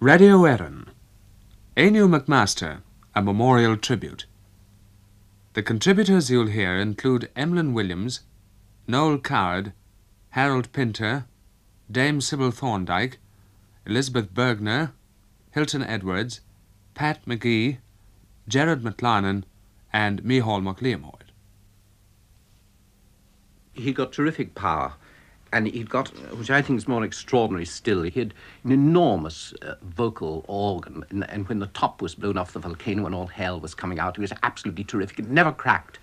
Radio Erin. Anew McMaster, a memorial tribute. The contributors you'll hear include Emlyn Williams, Noel Coward, Harold Pinter, Dame Sybil Thorndike, Elisabeth Bergner, Hilton Edwards, Pat Magee, Gerard McLarnon, and Micheál Mac Liammoir. He got terrific power, and he'd got, which I think is more extraordinary still, he had an enormous uh, vocal organ, and, and when the top was blown off the volcano and all hell was coming out, he was absolutely terrific. It never cracked.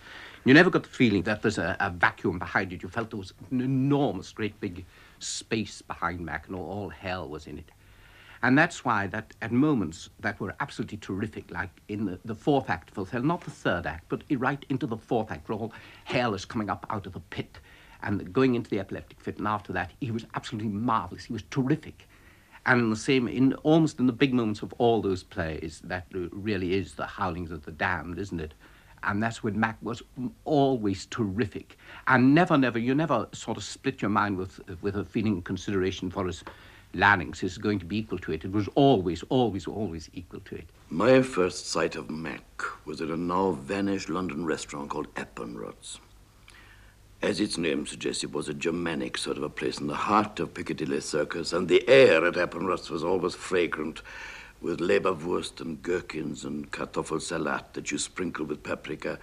You never got the feeling that there's a, a vacuum behind it. You felt there was an enormous, great big space behind Mac, and all, all hell was in it. And that's why that at moments that were absolutely terrific, like in the, the fourth act of Othello, not the third act, but right into the fourth act, where all hell is coming up out of the pit and going into the epileptic fit. And after that, he was absolutely marvelous. He was terrific. And in the same, in almost in the big moments of all those plays, that really is the howlings of the damned, isn't it? And that's when Mac was always terrific. And never, never, you never sort of split your mind with, with a feeling of consideration for his larynx is going to be equal to it. It was always, always, always equal to it. My first sight of Mac was at a now vanished London restaurant called Appenrodt's. As its name suggests, it was a Germanic sort of a place in the heart of Piccadilly Circus, and the air at Appenrodt's was always fragrant with leberwurst and gherkins and kartoffelsalat that you sprinkle with paprika,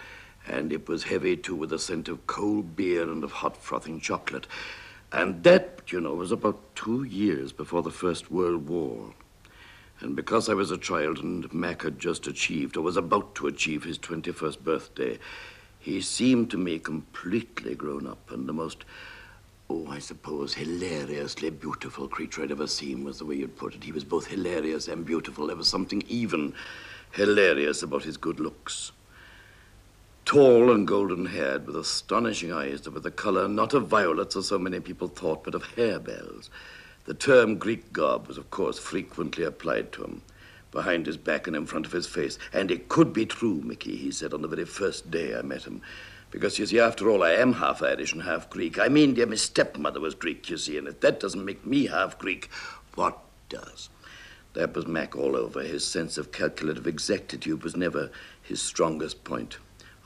and it was heavy too with the scent of cold beer and of hot frothing chocolate. And that, you know, was about two years before the First World War. And because I was a child and Mac had just achieved, or was about to achieve, his 21st birthday, he seemed to me completely grown up and the most, oh, I suppose, hilariously beautiful creature I'd ever seen, was the way you'd put it. He was both hilarious and beautiful. There was something even hilarious about his good looks. Tall and golden haired, with astonishing eyes that were the color not of violets, as so many people thought, but of harebells. The term Greek gob was, of course, frequently applied to him, behind his back and in front of his face. And it could be true, Mickey, he said on the very first day I met him. Because, you see, after all, I am half Irish and half Greek. I mean, dear, my stepmother was Greek, you see, and if that doesn't make me half Greek, what does? That was Mac all over. His sense of calculative exactitude was never his strongest point.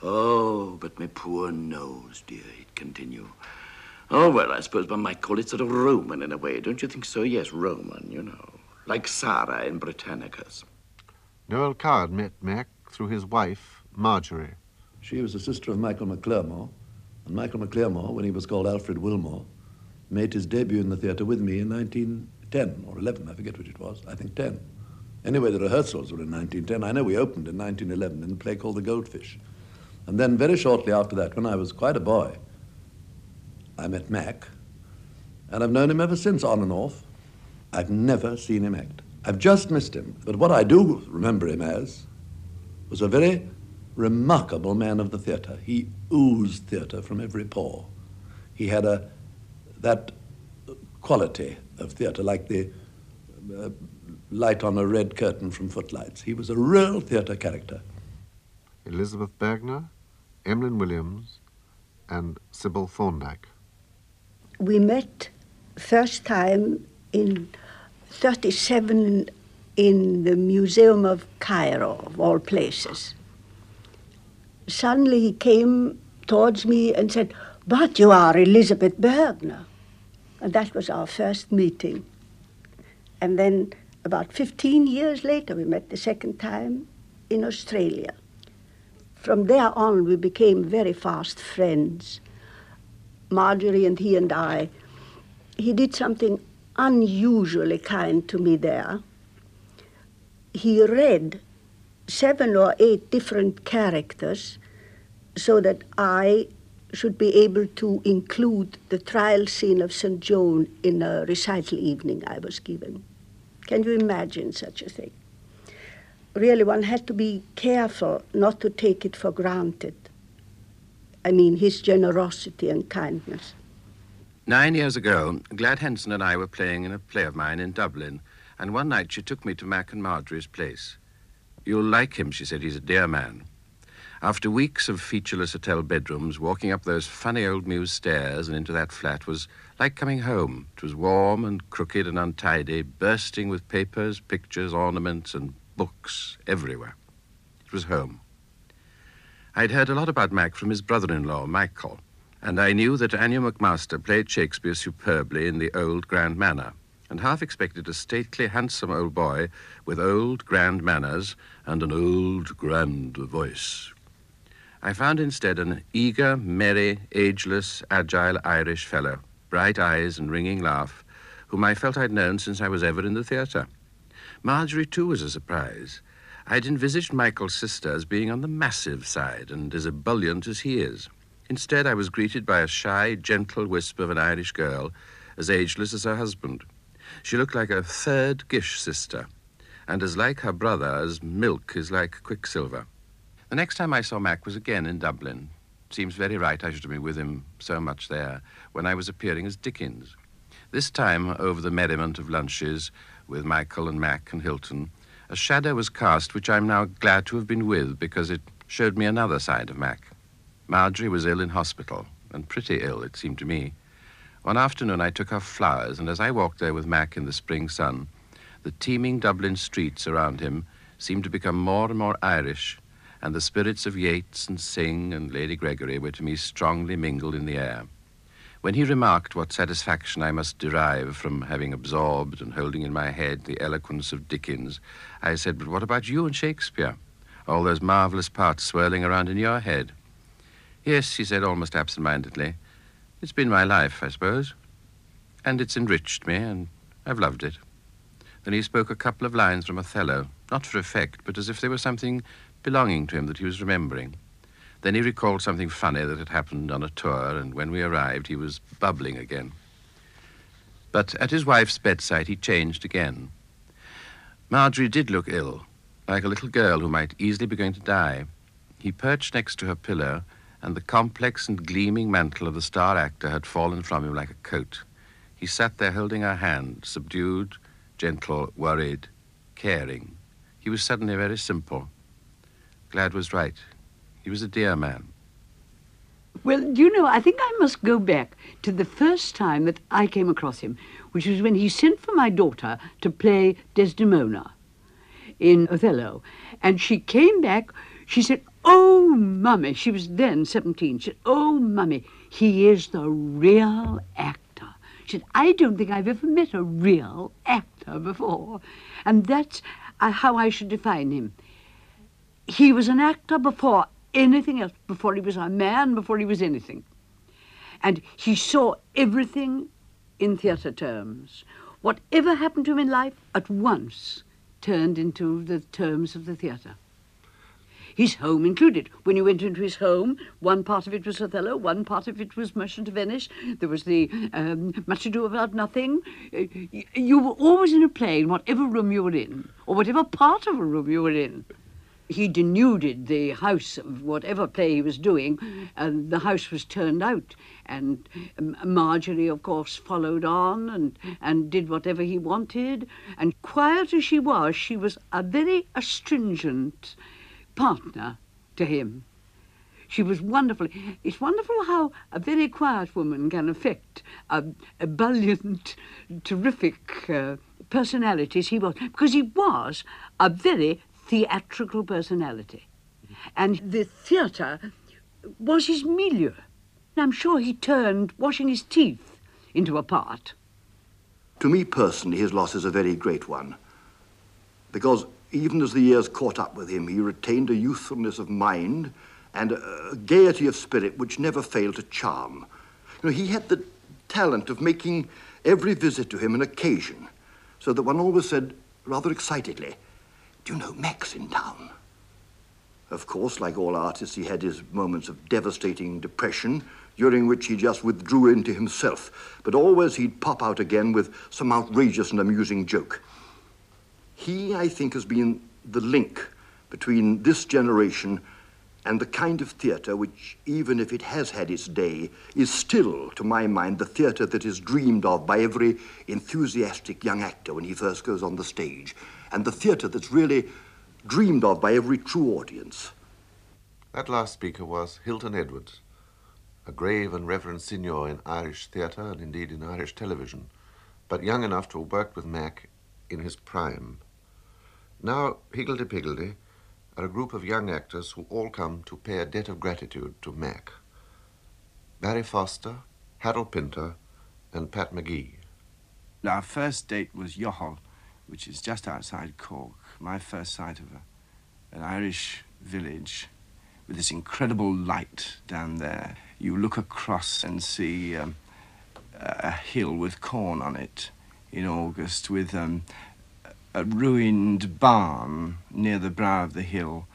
Oh, but my poor nose, dear, he'd continue. Oh, well, I suppose one might call it sort of Roman in a way, don't you think so? Yes, Roman, you know. Like Sarah in Britannicus. Noel Coward met Mac through his wife, Marjorie. She was a sister of Michael Mac Liammoir, and Michael Mac Liammoir, when he was called Alfred Wilmore, made his debut in the theatre with me in 1910 or 11, I forget which it was, I think 10. Anyway, the rehearsals were in 1910. I know we opened in 1911 in a play called The Goldfish. And then very shortly after that, when I was quite a boy, I met Mac, and I've known him ever since, on and off. I've never seen him act. I've just missed him. But what I do remember him as was a very remarkable man of the theatre. He oozed theatre from every pore. He had a that quality of theatre, like the uh, light on a red curtain from footlights. He was a real theatre character. Elisabeth Bergner, Emlyn Williams, and Sybil Thorndike. We met first time in 37 in the Museum of Cairo, of all places. Suddenly he came towards me and said, But you are Elisabeth Bergner. And that was our first meeting. And then about 15 years later, we met the second time in Australia. From there on, we became very fast friends. Marjorie and he and I. He did something unusually kind to me there. He read seven or eight different characters so that I should be able to include the trial scene of St. John in a recital evening I was given. Can you imagine such a thing? Really, one had to be careful not to take it for granted. I mean, his generosity and kindness. Nine years ago, Glad Henson and I were playing in a play of mine in Dublin, and one night she took me to Mac and Marjorie's place. You'll like him, she said. He's a dear man. After weeks of featureless hotel bedrooms, walking up those funny old mews stairs and into that flat was like coming home. It was warm and crooked and untidy, bursting with papers, pictures, ornaments, and books everywhere. It was home. I'd heard a lot about Mac from his brother in law, Michael, and I knew that Anew McMaster played Shakespeare superbly in the old grand manner, and half expected a stately, handsome old boy with old grand manners and an old grand voice. I found instead an eager, merry, ageless, agile Irish fellow, bright eyes and ringing laugh, whom I felt I'd known since I was ever in the theatre. Marjorie, too, was a surprise. I'd envisaged Michael's sister as being on the massive side and as ebullient as he is. Instead, I was greeted by a shy, gentle wisp of an Irish girl, as ageless as her husband. She looked like a third Gish sister, and as like her brother as milk is like quicksilver. The next time I saw Mac was again in Dublin. Seems very right I should have been with him so much there, when I was appearing as Dickens. This time, over the merriment of lunches with Michael and Mac and Hilton, a shadow was cast which I'm now glad to have been with because it showed me another side of Mac. Marjorie was ill in hospital, and pretty ill, it seemed to me. One afternoon I took her flowers, and as I walked there with Mac in the spring sun, the teeming Dublin streets around him seemed to become more and more Irish and the spirits of Yeats and Synge and Lady Gregory were to me strongly mingled in the air. When he remarked what satisfaction I must derive from having absorbed and holding in my head the eloquence of Dickens, I said, But what about you and Shakespeare? All those marvelous parts swirling around in your head. Yes, he said almost absent mindedly. It's been my life, I suppose. And it's enriched me, and I've loved it. Then he spoke a couple of lines from Othello, not for effect, but as if they were something belonging to him that he was remembering. Then he recalled something funny that had happened on a tour, and when we arrived, he was bubbling again. But at his wife's bedside, he changed again. Marjorie did look ill, like a little girl who might easily be going to die. He perched next to her pillow, and the complex and gleaming mantle of the star actor had fallen from him like a coat. He sat there holding her hand, subdued, gentle, worried, caring. He was suddenly very simple. Glad was right. He was a dear man. Well, do you know, I think I must go back to the first time that I came across him, which was when he sent for my daughter to play Desdemona in Othello. And she came back, she said, Oh, mummy, she was then 17. She said, Oh, mummy, he is the real actor. She said, I don't think I've ever met a real actor before. And that's uh, how I should define him. He was an actor before anything else, before he was a man, before he was anything. And he saw everything in theatre terms. Whatever happened to him in life at once turned into the terms of the theatre. His home included. When you went into his home, one part of it was Othello, one part of it was Merchant of Venice. There was the um, Much Ado About Nothing. Uh, you were always in a play in whatever room you were in, or whatever part of a room you were in he denuded the house of whatever play he was doing, and the house was turned out. And um, Marjorie, of course, followed on and, and did whatever he wanted. And quiet as she was, she was a very astringent partner to him. She was wonderful. It's wonderful how a very quiet woman can affect a, a brilliant, terrific uh, personality as he was, because he was a very theatrical personality. And the theatre was his milieu. I'm sure he turned washing his teeth into a part. To me personally, his loss is a very great one. Because even as the years caught up with him, he retained a youthfulness of mind and a gaiety of spirit which never failed to charm. You know, he had the talent of making every visit to him an occasion, so that one always said, rather excitedly, do you know Max in town? Of course, like all artists, he had his moments of devastating depression, during which he just withdrew into himself. But always he'd pop out again with some outrageous and amusing joke. He, I think, has been the link between this generation and the kind of theatre which, even if it has had its day, is still, to my mind, the theatre that is dreamed of by every enthusiastic young actor when he first goes on the stage and the theatre that's really dreamed of by every true audience. That last speaker was Hilton Edwards, a grave and reverend signor in Irish theatre and indeed in Irish television, but young enough to have worked with Mac in his prime. Now, Higgledy-Piggledy are a group of young actors who all come to pay a debt of gratitude to Mac. Barry Foster, Harold Pinter, and Pat Magee. Our first date was Youghal, which is just outside Cork, my first sight of a, an Irish village with this incredible light down there. You look across and see um, a hill with corn on it in August, with um, a ruined barn near the brow of the hill,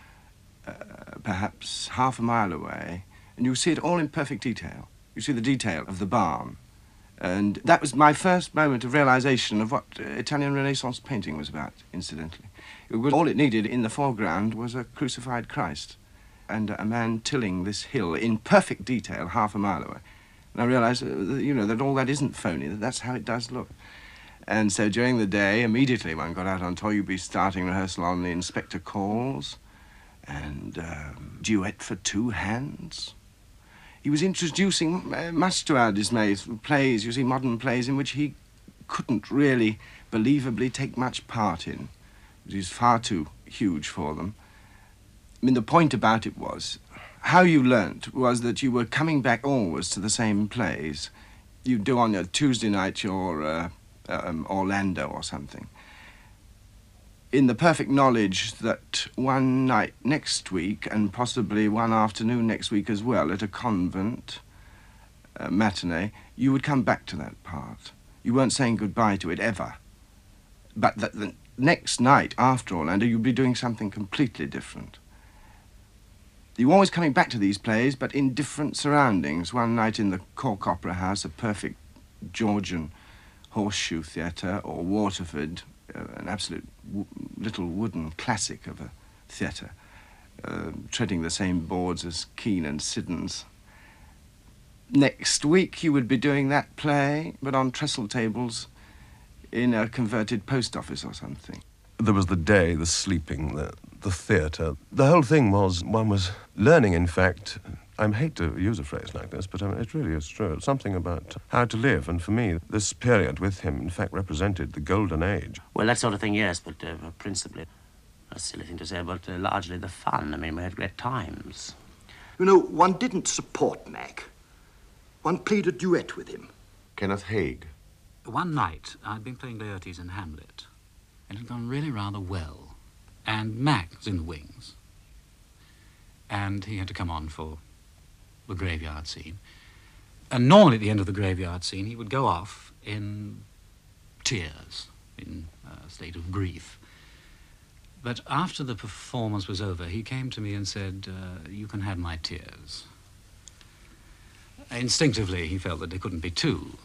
uh, perhaps half a mile away, and you see it all in perfect detail. You see the detail of the barn. And that was my first moment of realization of what uh, Italian Renaissance painting was about, incidentally. It was, all it needed in the foreground was a crucified Christ and a man tilling this hill in perfect detail half a mile away. And I realized, uh, you know, that all that isn't phony, that that's how it does look. And so during the day, immediately one got out on tour, you'd be starting rehearsal on the inspector calls and um, duet for two hands. He was introducing uh, much to our dismay plays, you see, modern plays in which he couldn't really believably take much part in. He was far too huge for them. I mean, the point about it was, how you learnt was that you were coming back always to the same plays. You'd do on your Tuesday night your uh, um, Orlando or something. In the perfect knowledge that one night next week, and possibly one afternoon next week as well, at a convent uh, matinee, you would come back to that part. You weren't saying goodbye to it ever. But that the next night after Orlando, you'd be doing something completely different. You were always coming back to these plays, but in different surroundings. One night in the Cork Opera House, a perfect Georgian Horseshoe Theatre, or Waterford, uh, an absolute little wooden classic of a theatre, uh, treading the same boards as Kean and Siddons. Next week you would be doing that play, but on trestle tables in a converted post office or something. There was the day, the sleeping, the, the theatre. The whole thing was, one was learning, in fact, I hate to use a phrase like this, but I mean, it really is true. It's something about how to live. And for me, this period with him, in fact, represented the golden age. Well, that sort of thing, yes, but uh, principally, a silly thing to say, but uh, largely the fun. I mean, we had great times. You know, one didn't support Mac. One played a duet with him. Kenneth Haigh. One night, I'd been playing Laertes in Hamlet, and it had gone really rather well. And was in the wings. And he had to come on for the graveyard scene. And normally at the end of the graveyard scene, he would go off in tears, in a state of grief. But after the performance was over, he came to me and said, uh, You can have my tears. Instinctively, he felt that there couldn't be two.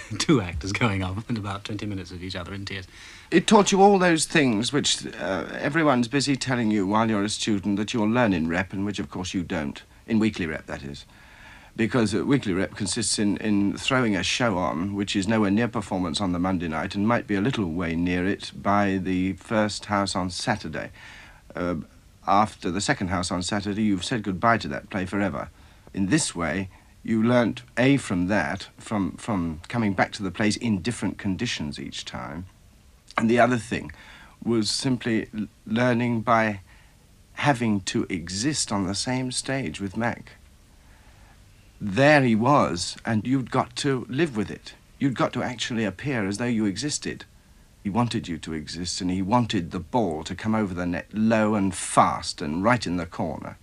two actors going off in about 20 minutes of each other in tears. It taught you all those things which uh, everyone's busy telling you while you're a student that you'll learn in rep, and which, of course, you don't. In weekly rep, that is. Because uh, weekly rep consists in, in throwing a show on, which is nowhere near performance on the Monday night and might be a little way near it by the first house on Saturday. Uh, after the second house on Saturday, you've said goodbye to that play forever. In this way, you learnt A from that, from, from coming back to the place in different conditions each time. And the other thing was simply learning by having to exist on the same stage with Mac. There he was, and you'd got to live with it. You'd got to actually appear as though you existed. He wanted you to exist, and he wanted the ball to come over the net low and fast and right in the corner.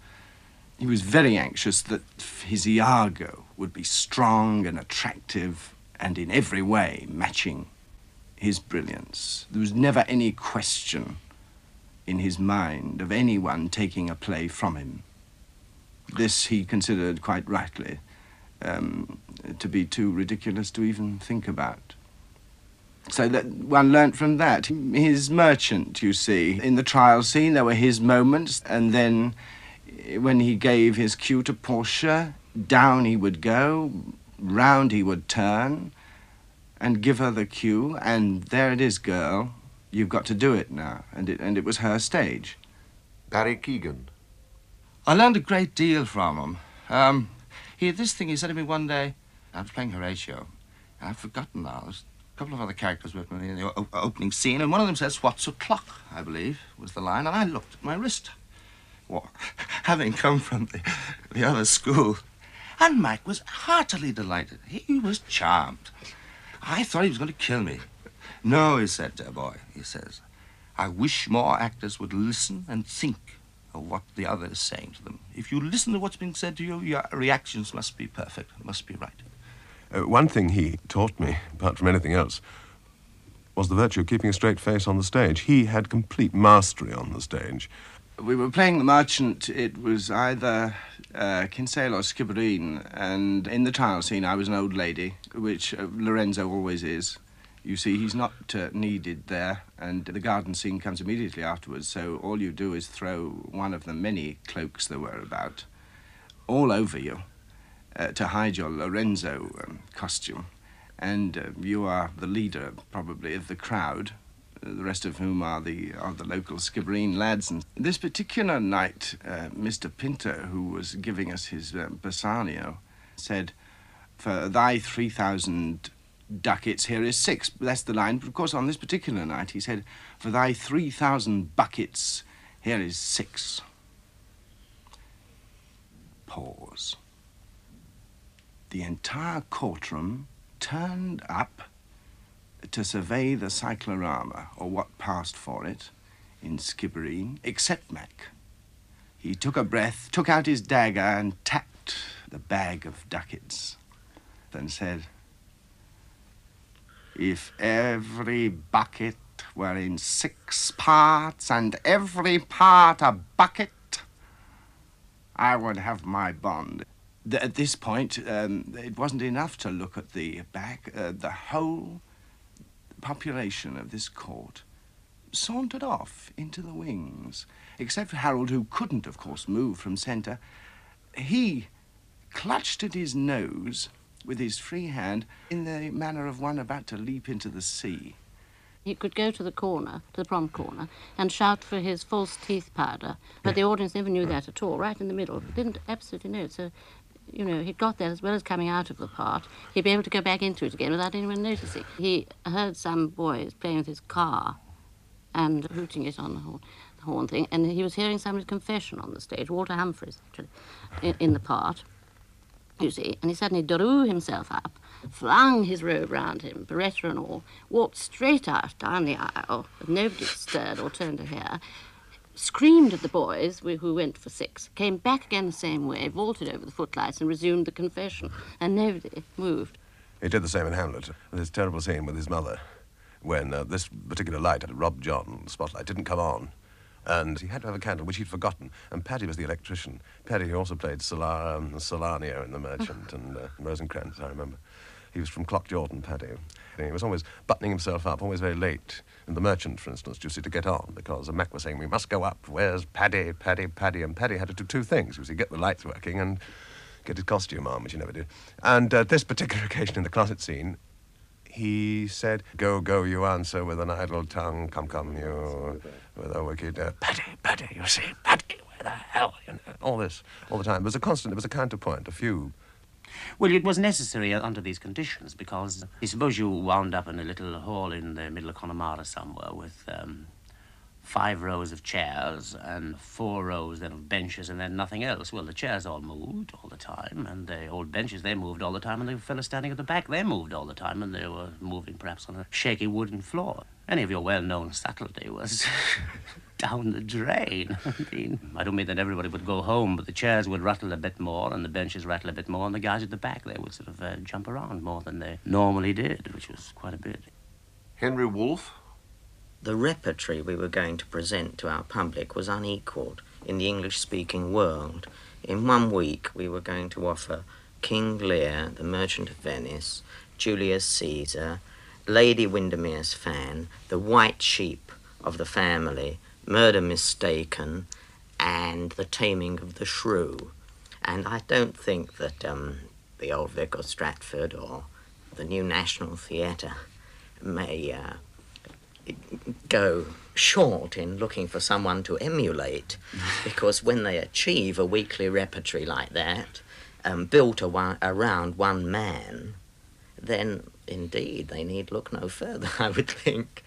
He was very anxious that his Iago would be strong and attractive and in every way matching his brilliance. There was never any question in his mind of anyone taking a play from him. This he considered quite rightly um, to be too ridiculous to even think about. So that one learnt from that. His merchant, you see, in the trial scene, there were his moments, and then when he gave his cue to Portia, down he would go, round he would turn, and give her the cue, and there it is, girl. You've got to do it now. And it, and it was her stage. Barry Keegan. I learned a great deal from him. Um, he had this thing he said to me one day. I was playing Horatio. I've forgotten now. There's a couple of other characters with me in the o- opening scene, and one of them says, What's o'clock? I believe was the line, and I looked at my wrist. Having come from the, the other school. And Mike was heartily delighted. He was charmed. I thought he was going to kill me. No, he said, dear boy, he says, I wish more actors would listen and think of what the other is saying to them. If you listen to what's being said to you, your reactions must be perfect, must be right. Uh, one thing he taught me, apart from anything else, was the virtue of keeping a straight face on the stage. He had complete mastery on the stage. We were playing The Merchant. It was either uh, Kinsale or Skibbereen, and in the trial scene, I was an old lady, which uh, Lorenzo always is. You see, he's not uh, needed there, and the garden scene comes immediately afterwards, so all you do is throw one of the many cloaks there were about all over you uh, to hide your Lorenzo um, costume. And uh, you are the leader, probably, of the crowd, the rest of whom are the, are the local Skibbereen lads. And this particular night, uh, Mr. Pinter, who was giving us his uh, Bassanio, said, For thy 3,000 ducats, here is six. That's the line. But of course, on this particular night, he said, For thy 3,000 buckets, here is six. Pause. The entire courtroom turned up to survey the cyclorama, or what passed for it, in Skibbereen, except Mac. He took a breath, took out his dagger, and tapped the bag of ducats, then said, If every bucket were in six parts, and every part a bucket, I would have my bond. At this point, um, it wasn't enough to look at the back. Uh, the whole population of this court sauntered off into the wings, except for Harold, who couldn't, of course, move from centre. He clutched at his nose with his free hand in the manner of one about to leap into the sea. He could go to the corner, to the prom corner, and shout for his false teeth powder, but the audience never knew that at all, right in the middle. Didn't absolutely know it. So, you know, he'd got there as well as coming out of the part. He'd be able to go back into it again without anyone noticing. He heard some boys playing with his car and hooting it on the horn, the horn thing, and he was hearing somebody's confession on the stage, Walter Humphreys, actually, in, in the part, you see, and he suddenly drew himself up, flung his robe round him, biretta and all, walked straight out down the aisle, nobody stirred or turned a hair, screamed at the boys who went for six, came back again the same way, vaulted over the footlights and resumed the confession, and nobody moved. He did the same in Hamlet, with his terrible scene with his mother, when uh, this particular light robbed John, spotlight didn't come on. And he had to have a candle, which he'd forgotten. And Paddy was the electrician. Paddy, who also played Solar, um, Solanio in The Merchant and uh, Rosencrantz, I remember. He was from Cloughjordan, Paddy. And he was always buttoning himself up, always very late. In The Merchant, for instance, you see, to get on, because the Mac was saying, we must go up. Where's Paddy, Paddy, Paddy? And Paddy had to do two things. You see, get the lights working and get his costume on, which he never did. And uh, this particular occasion in the closet scene, he said, Go, go, you answer with an idle tongue. Come, come, you with a wicked. Uh, Paddy, Paddy, you see, Paddy, where the hell? You know, all this, all the time. There was a constant, there was a counterpoint, a few. Well, it was necessary under these conditions because I suppose you wound up in a little hall in the middle of Connemara somewhere with um, five rows of chairs and four rows then of benches and then nothing else. Well, the chairs all moved all the time, and the old benches they moved all the time, and the fellow standing at the back they moved all the time, and they were moving perhaps on a shaky wooden floor. Any of your well-known subtlety was down the drain. I mean, I don't mean that everybody would go home, but the chairs would rattle a bit more, and the benches rattle a bit more, and the guys at the back they would sort of uh, jump around more than they normally did, which was quite a bit. Henry Wolfe? The repertory we were going to present to our public was unequalled in the English speaking world. In one week, we were going to offer King Lear, The Merchant of Venice, Julius Caesar, Lady Windermere's Fan, The White Sheep of the Family, Murder Mistaken, and The Taming of the Shrew. And I don't think that um, the Old Vic or Stratford or the New National Theatre may uh, go short in looking for someone to emulate because when they achieve a weekly repertory like that, um, built a around one man, then indeed they need look no further, I would think.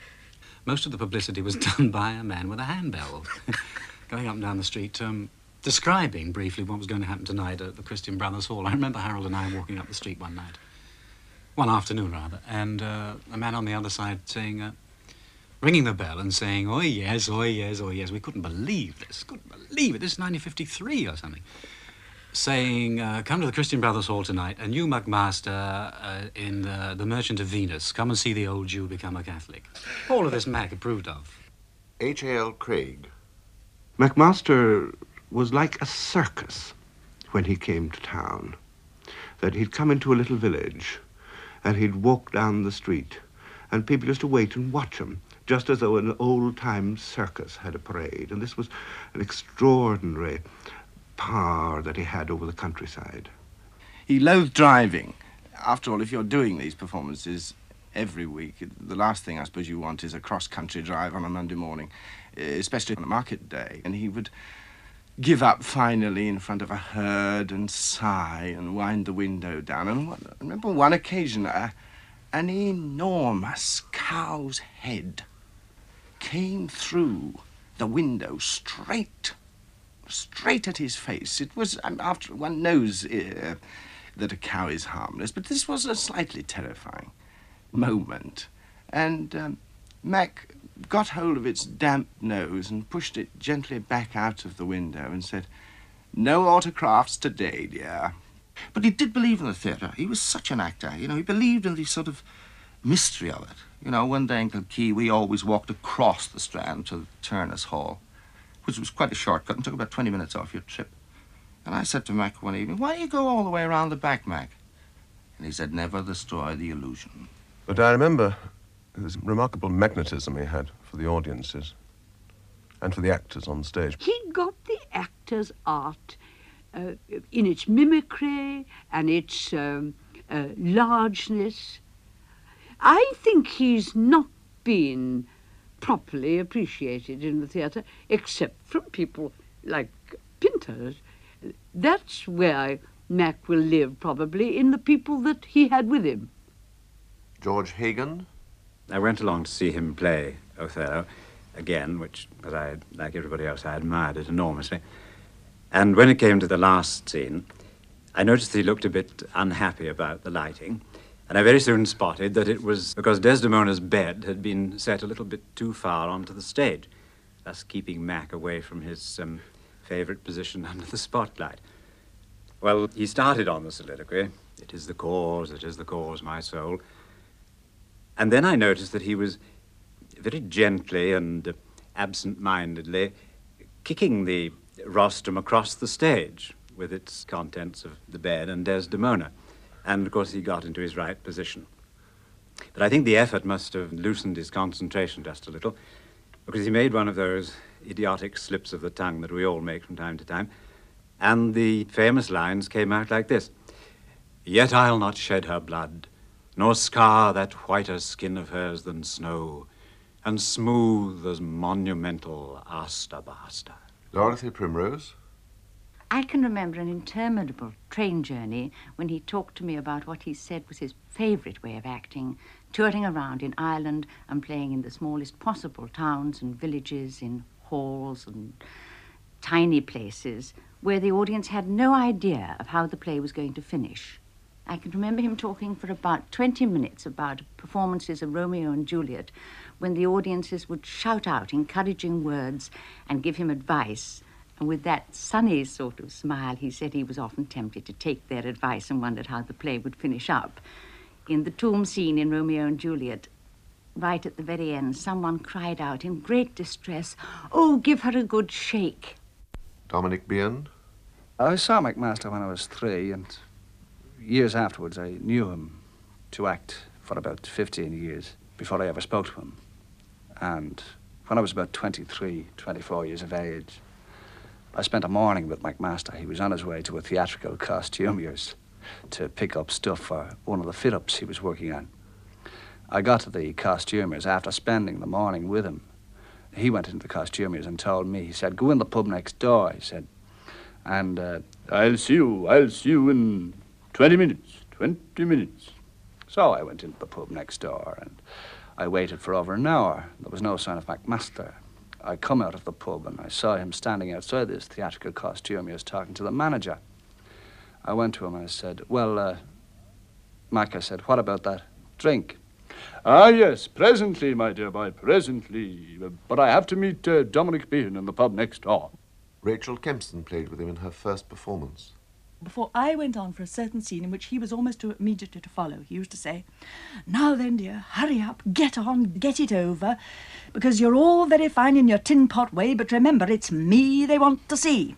Most of the publicity was done by a man with a handbell going up and down the street. Um, describing briefly what was going to happen tonight at the Christian Brothers Hall. I remember Harold and I walking up the street one night, one afternoon rather, and uh, a man on the other side saying, uh, ringing the bell and saying, oh yes, oh yes, oh yes. We couldn't believe this, couldn't believe it. This is 1953 or something. Saying, uh, come to the Christian Brothers Hall tonight, Anew McMaster uh, in the, Merchant of Venus. Come and see the old Jew become a Catholic. All of this Mac approved of. H.A.L. Craig. McMaster was like a circus when he came to town. That he'd come into a little village and he'd walk down the street and people used to wait and watch him just as though an old-time circus had a parade. And this was an extraordinary power that he had over the countryside. He loathed driving. After all, if you're doing these performances every week, the last thing I suppose you want is a cross-country drive on a Monday morning, especially on a market day. And he would give up finally in front of a herd and sigh and wind the window down. And I remember one occasion, an enormous cow's head came through the window straight, straight at his face. It was, after one knows uh, that a cow is harmless, but this was a slightly terrifying moment. And um, Mac got hold of its damp nose and pushed it gently back out of the window and said, No autocrafts today, dear. But he did believe in the theatre. He was such an actor. You know, he believed in the sort of mystery of it. You know, one day in Kilkee, we always walked across the Strand to Turners Hall, which was quite a shortcut and took about 20 minutes off your trip. And I said to Mac one evening, why do you go all the way around the back, Mac? And he said, never destroy the illusion. But I remember this remarkable magnetism he had for the audiences and for the actors on stage. He got the actor's art uh, in its mimicry and its um, uh, largeness. I think he's not been properly appreciated in the theatre, except from people like Pinter. That's where Mac will live, probably, in the people that he had with him. George Hagan? I went along to see him play Othello again, which, as I, like everybody else, I admired it enormously. And when it came to the last scene, I noticed he looked a bit unhappy about the lighting. And I very soon spotted that it was because Desdemona's bed had been set a little bit too far onto the stage, thus keeping Mac away from his um, favorite position under the spotlight. Well, he started on the soliloquy. It is the cause, it is the cause, my soul. And then I noticed that he was very gently and absent mindedly kicking the rostrum across the stage with its contents of the bed and Desdemona. And of course, he got into his right position. But I think the effort must have loosened his concentration just a little, because he made one of those idiotic slips of the tongue that we all make from time to time. And the famous lines came out like this Yet I'll not shed her blood, nor scar that whiter skin of hers than snow, and smooth as monumental Asta Basta. Dorothy Primrose? I can remember an interminable train journey when he talked to me about what he said was his favourite way of acting, touring around in Ireland and playing in the smallest possible towns and villages, in halls and tiny places where the audience had no idea of how the play was going to finish. I can remember him talking for about 20 minutes about performances of Romeo and Juliet when the audiences would shout out encouraging words and give him advice and with that sunny sort of smile, he said he was often tempted to take their advice and wondered how the play would finish up. In the tomb scene in Romeo and Juliet, right at the very end, someone cried out in great distress, Oh, give her a good shake. Dominic Behan? I saw McMaster when I was three, and years afterwards I knew him to act for about 15 years before I ever spoke to him. And when I was about 23, 24 years of age, I spent a morning with McMaster. He was on his way to a theatrical costumier's to pick up stuff for one of the fit ups he was working on. I got to the costumier's after spending the morning with him, He went into the costumier's and told me, he said, go in the pub next door, he said, and uh, I'll see you, I'll see you in 20 minutes, 20 minutes. So I went into the pub next door and I waited for over an hour. There was no sign of McMaster. I come out of the pub and I saw him standing outside this theatrical costume. He was talking to the manager. I went to him and I said, Well, uh, Mac, I said, what about that drink? Ah, yes, presently, my dear boy, presently. But I have to meet uh, Dominic Behan in the pub next door. Rachel Kempson played with him in her first performance. Before I went on for a certain scene in which he was almost to, immediately to follow, he used to say, Now then, dear, hurry up, get on, get it over, because you're all very fine in your tin pot way, but remember, it's me they want to see.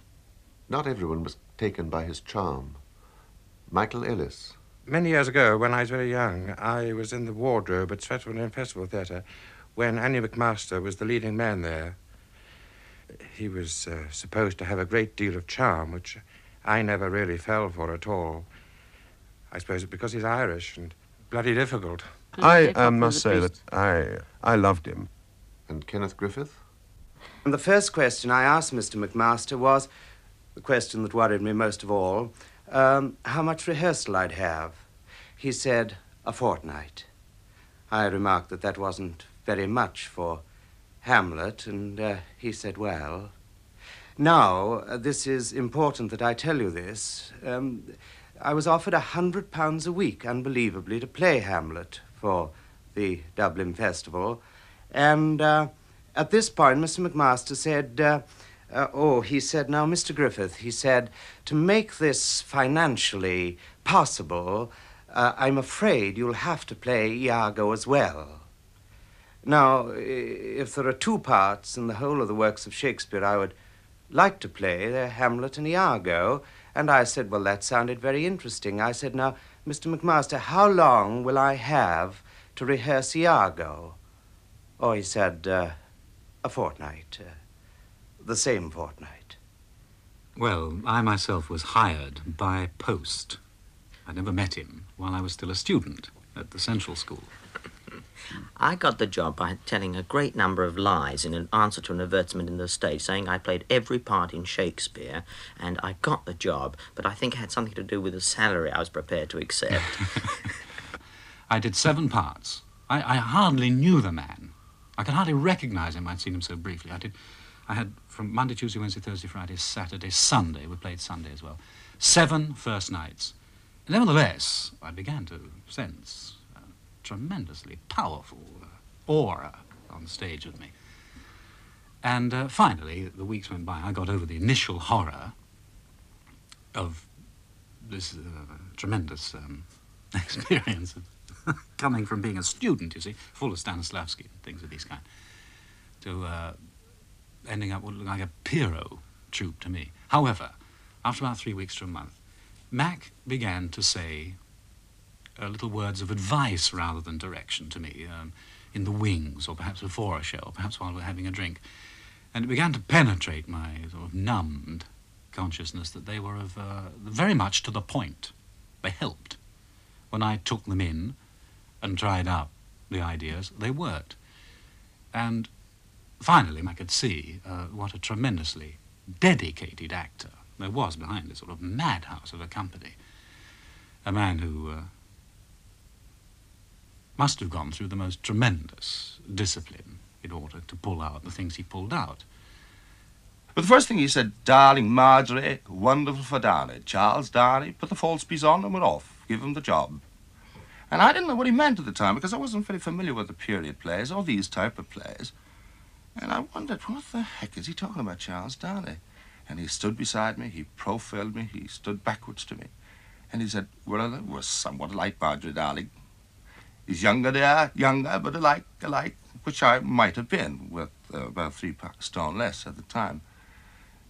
Not everyone was taken by his charm. Michael Ellis. Many years ago, when I was very young, I was in the wardrobe at Stratford and Festival Theatre when Annie McMaster was the leading man there. He was uh, supposed to have a great deal of charm, which I never really fell for at all. I suppose it's because he's Irish and bloody difficult. I uh, must say that I, I loved him. And Kenneth Griffith? And the first question I asked Mr. McMaster was the question that worried me most of all um, how much rehearsal I'd have. He said, a fortnight. I remarked that that wasn't very much for Hamlet, and uh, he said, well. Now, uh, this is important that I tell you this. Um, I was offered a hundred pounds a week, unbelievably, to play Hamlet for the Dublin Festival. And uh, at this point, Mr. McMaster said, uh, uh, oh, he said, now, Mr. Griffith, he said, to make this financially possible, uh, I'm afraid you'll have to play Iago as well. Now, if there are two parts in the whole of the works of Shakespeare I would like to play, they're Hamlet and Iago. And I said, well, that sounded very interesting. I said, now, Mr. McMaster, how long will I have to rehearse Iago? Oh, he said, uh, a fortnight. Uh, the same fortnight. Well, I myself was hired by post. I never met him while I was still a student at the Central School. I got the job by telling a great number of lies in an answer to an advertisement in the stage saying I played every part in Shakespeare, and I got the job, but I think it had something to do with the salary I was prepared to accept. I did seven parts. I, I hardly knew the man. I could hardly recognize him. I'd seen him so briefly. I did. I had from Monday, Tuesday, Wednesday, Thursday, Friday, Saturday, Sunday. We played Sunday as well. Seven first nights. Nevertheless, I began to sense tremendously powerful uh, aura on stage with me. And uh, finally, the weeks went by. I got over the initial horror of this uh, tremendous um, experience of coming from being a student, you see, full of Stanislavski and things of this kind, to uh, ending up looked like a Pierrot troupe to me. However, after about three weeks to a month, Mac began to say uh, little words of advice rather than direction to me um, in the wings, or perhaps before a show, or perhaps while we we're having a drink. And it began to penetrate my sort of numbed consciousness that they were of uh, very much to the point. They helped. When I took them in and tried out the ideas, they worked. And finally, I could see uh, what a tremendously dedicated actor there was behind this sort of madhouse of a company. A man who uh, must have gone through the most tremendous discipline in order to pull out the things he pulled out. But the first thing he said, darling Marjorie, wonderful for Darley. Charles Darley, put the false piece on and we're off. Give him the job. And I didn't know what he meant at the time because I wasn't very familiar with the period plays or these type of plays. And I wondered, what the heck is he talking about, Charles Darley? And he stood beside me, he profiled me, he stood backwards to me. And he said, well, we're somewhat like Marjorie, darling. He's younger there, younger, but alike, alike, which I might have been, with uh, about three stone less at the time.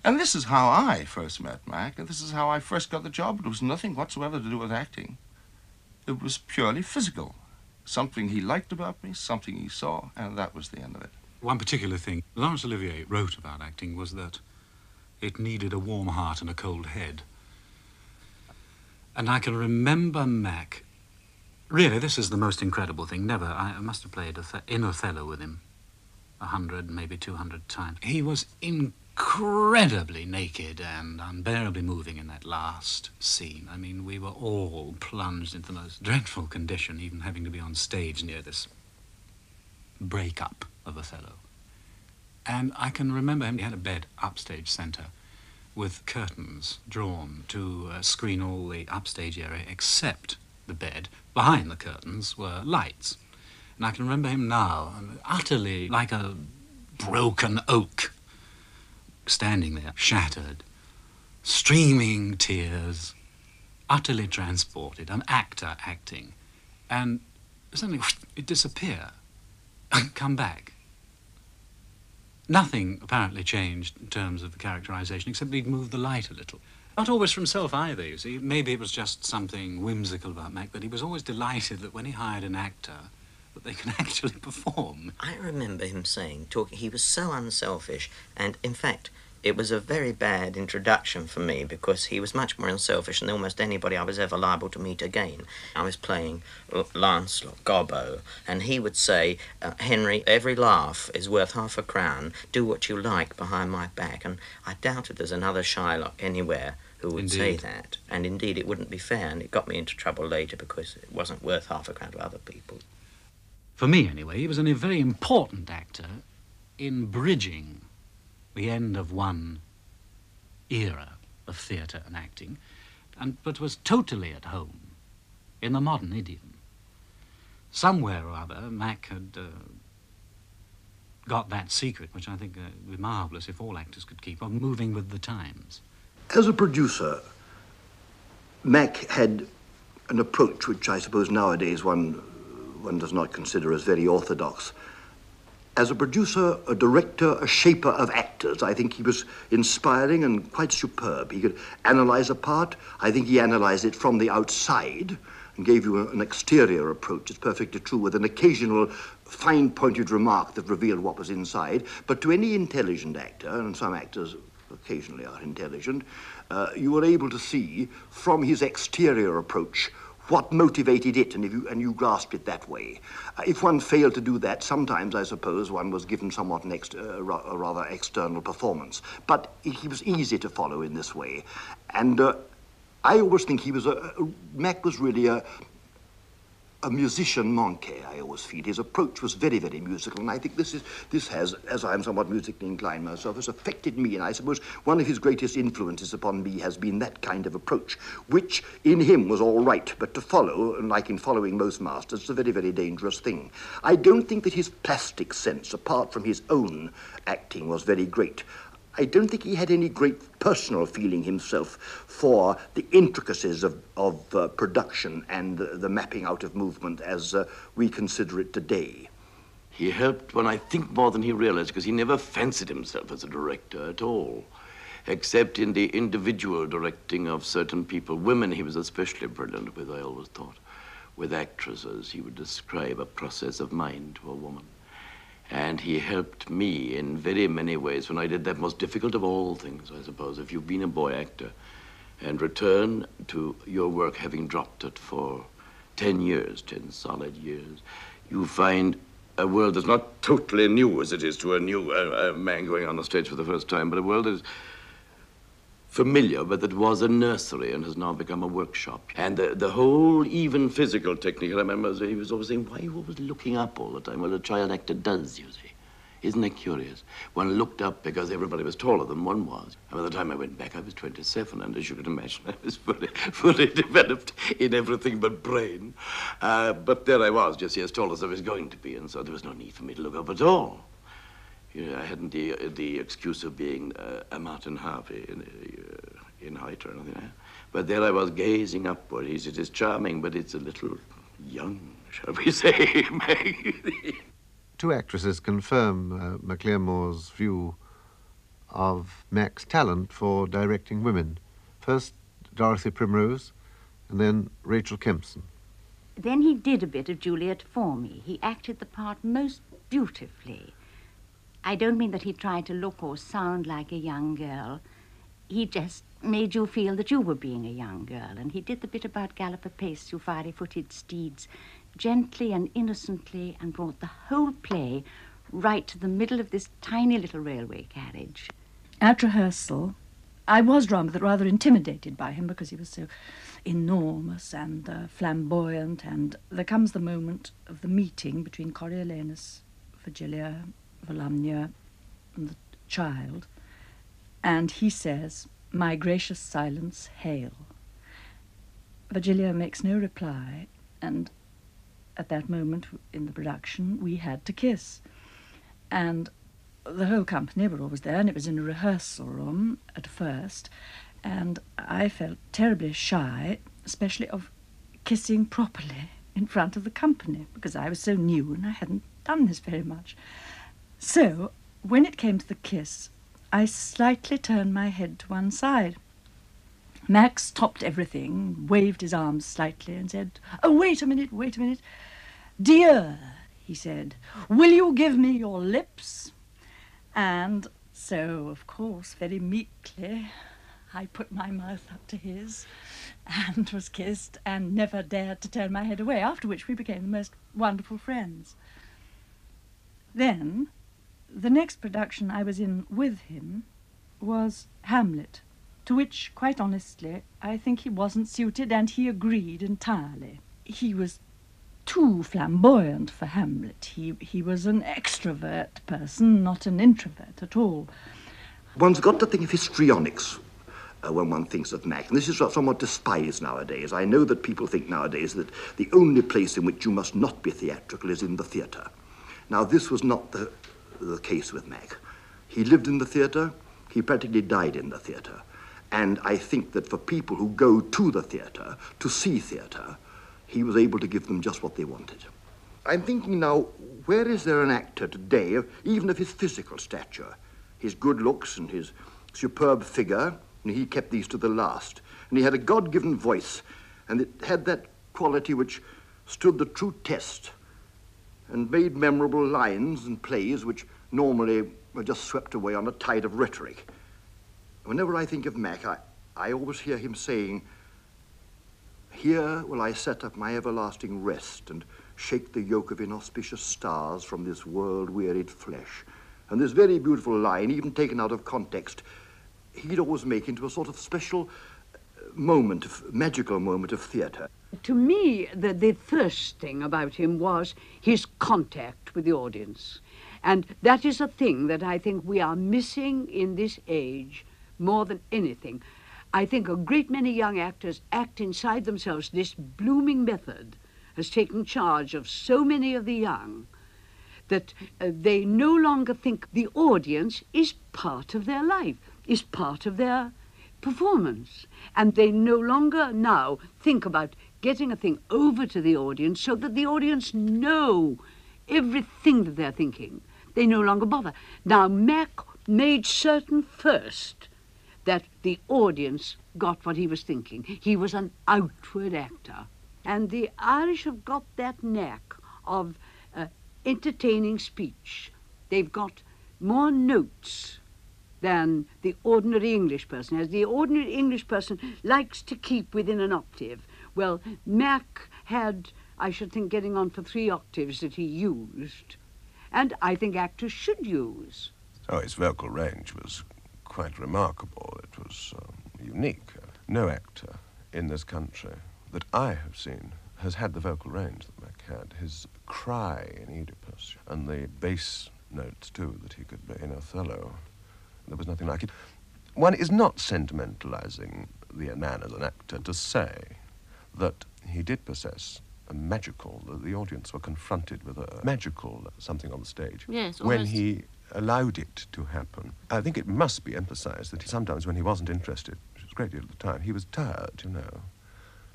And this is how I first met Mac, and this is how I first got the job. It was nothing whatsoever to do with acting. It was purely physical. Something he liked about me, something he saw, and that was the end of it. One particular thing Laurence Olivier wrote about acting was that it needed a warm heart and a cold head. And I can remember Mac. Really, this is the most incredible thing. Never. I must have played in Othello with him. a hundred, maybe two hundred times. He was incredibly naked and unbearably moving in that last scene. I mean, we were all plunged into the most dreadful condition, even having to be on stage near this breakup of Othello. And I can remember him, he had a bed upstage centre with curtains drawn to uh, screen all the upstage area except the bed. Behind the curtains were lights. And I can remember him now, utterly like a broken oak, standing there, shattered, streaming tears, utterly transported, an actor acting. And suddenly, it disappear come back. Nothing apparently changed in terms of the characterization, except he'd moved the light a little. Not always for himself either, you see. Maybe it was just something whimsical about Mac, but he was always delighted that when he hired an actor, that they could actually perform. I remember him saying, talking, he was so unselfish, and in fact, it was a very bad introduction for me because he was much more unselfish than almost anybody I was ever liable to meet again. I was playing Lancelot Gobbo, and he would say, uh, Henry, every laugh is worth half a crown. Do what you like behind my back. And I doubted there's another Shylock anywhere who would say that. And indeed, it wouldn't be fair, and it got me into trouble later because it wasn't worth half a crown to other people. For me, anyway, he was a very important actor in bridging the end of one era of theatre and acting, and, but was totally at home in the modern idiom. Somewhere or other, Mac had uh, got that secret, which I think uh, would be marvellous if all actors could keep, of moving with the times. As a producer, Mac had an approach which I suppose nowadays one, one does not consider as very orthodox. As a producer, a director, a shaper of actors, I think he was inspiring and quite superb. He could analyze a part. I think he analyzed it from the outside and gave you an exterior approach. It's perfectly true, with an occasional fine pointed remark that revealed what was inside. But to any intelligent actor, and some actors occasionally are intelligent, uh, you were able to see from his exterior approach what motivated it, and, if you, and you grasped it that way. Uh, if one failed to do that, sometimes I suppose one was given somewhat an ex- uh, ra- a rather external performance. But he was easy to follow in this way. And uh, I always think he was a, a Mac was really a, a musician manqué, I always feel. His approach was very, very musical, and I think this is this has, as I'm somewhat musically inclined myself, has affected me, and I suppose one of his greatest influences upon me has been that kind of approach, which in him was all right, but to follow, and like in following most masters, is a very, very dangerous thing. I don't think that his plastic sense, apart from his own acting, was very great. I don't think he had any great personal feeling himself for the intricacies of, of uh, production and the, the mapping out of movement as uh, we consider it today. He helped when I think more than he realized because he never fancied himself as a director at all, except in the individual directing of certain people. Women he was especially brilliant with, I always thought. With actresses, he would describe a process of mind to a woman. And he helped me in very many ways when I did that most difficult of all things, I suppose. If you've been a boy actor and return to your work having dropped it for 10 years, 10 solid years, you find a world that's not totally new as it is to a new uh, uh, man going on the stage for the first time, but a world that is familiar, but that was a nursery and has now become a workshop. And the, the whole even physical technique, I remember he was always saying, why are you always looking up all the time? Well, a child actor does, you see. Isn't it curious? One looked up because everybody was taller than one was. And by the time I went back, I was 27, and as you can imagine, I was fully, fully developed in everything but brain. Uh, but there I was, just as tall as I was going to be, and so there was no need for me to look up at all. You know, I hadn't the, the excuse of being uh, a Martin Harvey in, uh, in height or anything. eh? But there I was gazing upward. He said, it's charming, but it's a little young, shall we say. Two actresses confirm uh, Mac Liammoir's view of Mac's talent for directing women. First, Dorothy Primrose, and then Rachel Kempson. Then he did a bit of Juliet for me. He acted the part most beautifully. I don't mean that he tried to look or sound like a young girl. He just made you feel that you were being a young girl. And he did the bit about gallop apace, you fiery footed steeds, gently and innocently, and brought the whole play right to the middle of this tiny little railway carriage. At rehearsal, I was rather, rather intimidated by him because he was so enormous and uh, flamboyant. And there comes the moment of the meeting between Coriolanus, Virgilia, Volumnia, and the child. And he says, My gracious silence, hail. Virgilia makes no reply, and at that moment in the production, we had to kiss. And the whole company were always there, and it was in a rehearsal room at first, and I felt terribly shy, especially of kissing properly in front of the company, because I was so new and I hadn't done this very much. So, when it came to the kiss, I slightly turned my head to one side. Mac stopped everything, waved his arms slightly, and said, Oh, wait a minute, wait a minute. Dear, he said, will you give me your lips? And so, of course, very meekly, I put my mouth up to his and was kissed and never dared to turn my head away, after which we became the most wonderful friends. Then, the next production I was in with him was Hamlet, to which, quite honestly, I think he wasn't suited, and he agreed entirely. He was too flamboyant for Hamlet. He, he was an extrovert person, not an introvert at all. One's got to think of histrionics uh, when one thinks of Mac. And this is somewhat despised nowadays. I know that people think nowadays that the only place in which you must not be theatrical is in the theatre. Now, this was not the, the case with Mac. He lived in the theatre, he practically died in the theatre. And I think that for people who go to the theatre, to see theatre, he was able to give them just what they wanted. I'm thinking now, where is there an actor today, even of his physical stature, his good looks and his superb figure, and he kept these to the last. And he had a God-given voice, and it had that quality which stood the true test and made memorable lines and plays which normally were just swept away on a tide of rhetoric. Whenever I think of Mac, I, I always hear him saying, Here will I set up my everlasting rest and shake the yoke of inauspicious stars from this world-wearied flesh. And this very beautiful line, even taken out of context, he'd always make into a sort of special uh, moment, of magical moment of theatre. To me, the, the first thing about him was his contact with the audience. And that is a thing that I think we are missing in this age more than anything. I think a great many young actors act inside themselves. This blooming method has taken charge of so many of the young that uh, they no longer think the audience is part of their life, is part of their performance. And they no longer now think about getting a thing over to the audience so that the audience know everything that they're thinking. They no longer bother. Now, Mac made certain first that the audience got what he was thinking. He was an outward actor. And the Irish have got that knack of uh, entertaining speech. They've got more notes than the ordinary English person has. The ordinary English person likes to keep within an octave. Well, Mac had, I should think, getting on for three octaves that he used. And I think actors should use. Oh, his vocal range was quite remarkable. It was um, unique. No actor in this country that I have seen has had the vocal range that Mac had. His cry in Oedipus and the bass notes, too, that he could play in Othello. There was nothing like it. One is not sentimentalizing the man as an actor to say that he did possess a magical, that the audience were confronted with a magical something on the stage. Yes, When he allowed it to happen. I think it must be emphasized that he, sometimes when he wasn't interested, which was a great deal of the time, he was tired, you know,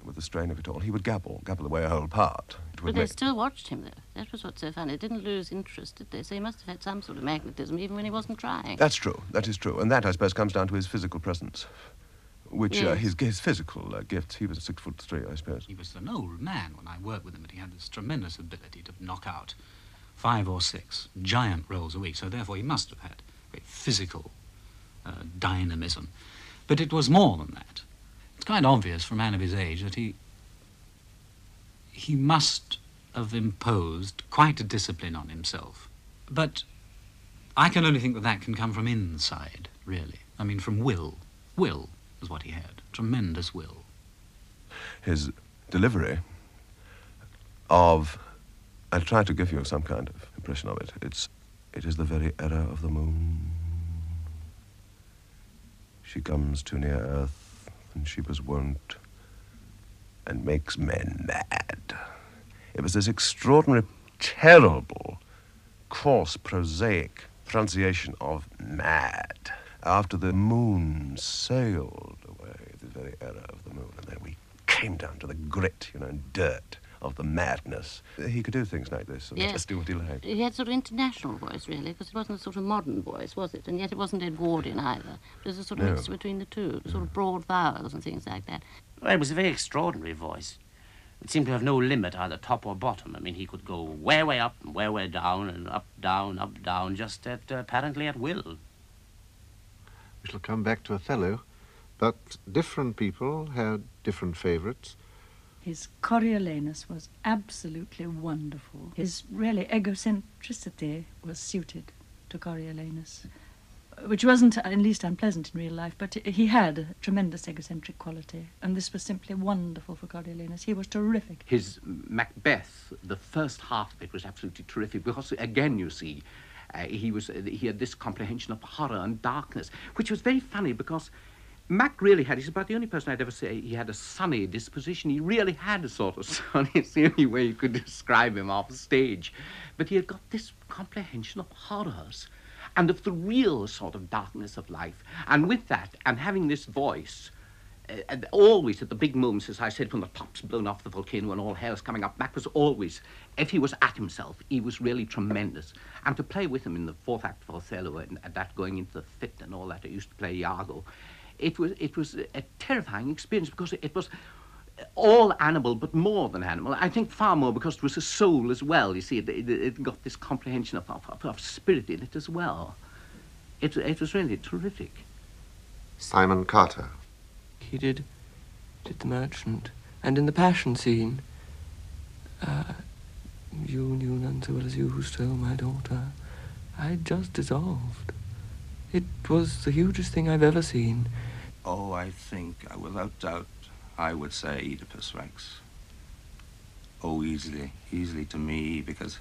with the strain of it all. He would gabble, gabble away a whole part. It But they make still watched him, though. That was what's so funny. They didn't lose interest, did they? So he must have had some sort of magnetism, even when he wasn't trying. That's true. That is true. And that, I suppose, comes down to his physical presence, which uh, Yes. his, his physical uh, gifts. He was six foot three, I suppose. He was an old man when I worked with him, but he had this tremendous ability to knock out five or six giant roles a week. So therefore, he must have had great physical uh, dynamism. But it was more than that. It's quite obvious for a man of his age that he he must have imposed quite a discipline on himself But I can only think that that can come from inside, really. I mean, from will. Will is what he had. Tremendous will. His delivery of. I'll try to give you some kind of impression of it. It's. It is the very error of the moon. She comes too near earth, and she was wont, and makes men mad. It was this extraordinary, terrible, coarse, prosaic pronunciation of mad. After the moon sailed the very error of the moon, and then we came down to the grit, you know, and dirt of the madness. He could do things like this, and Yes. just do what he liked. He had sort of international voice, really, because it wasn't a sort of modern voice, was it? And yet it wasn't Edwardian either. It was a sort of No. mix between the two, sort of broad vowels and things like that. Well, it was a very extraordinary voice. It seemed to have no limit, either top or bottom. I mean, he could go way, way up and way, way down, and up, down, up, down, just at, uh, apparently at will. We shall come back to Othello, but different people had different favorites. His Coriolanus was absolutely wonderful. His really egocentricity was suited to Coriolanus, which wasn't at least unpleasant in real life, but he had a tremendous egocentric quality, and this was simply wonderful for Coriolanus. He was terrific. His Macbeth, the first half of it was absolutely terrific because, again, you see, uh, he was he had this comprehension of horror and darkness, which was very funny because Mac really had. He's about the only person I'd ever say he had a sunny disposition. He really had a sort of sunny. It's the only way you could describe him off stage, but he had got this comprehension of horrors and of the real sort of darkness of life, and with that, and having this voice. Uh, always at the big moments, as I said, when the top's blown off the volcano and all hell's coming up, Mac was always, if he was at himself, he was really tremendous. And to play with him in the fourth act of Othello and, and that going into the fit and all that, I used to play Iago. It was it was a terrifying experience because it was all animal, but more than animal. I think far more because it was a soul as well. You see, it, it, it got this comprehension of, of, of, of spirit in it as well. It, it was really terrific. Simon Carter. He did, did the merchant, and in the passion scene, uh, you knew none so well as you who stole my daughter. I just dissolved. It was the hugest thing I've ever seen. Oh, I think, uh, without doubt, I would say Oedipus Rex. Oh, easily, easily to me, because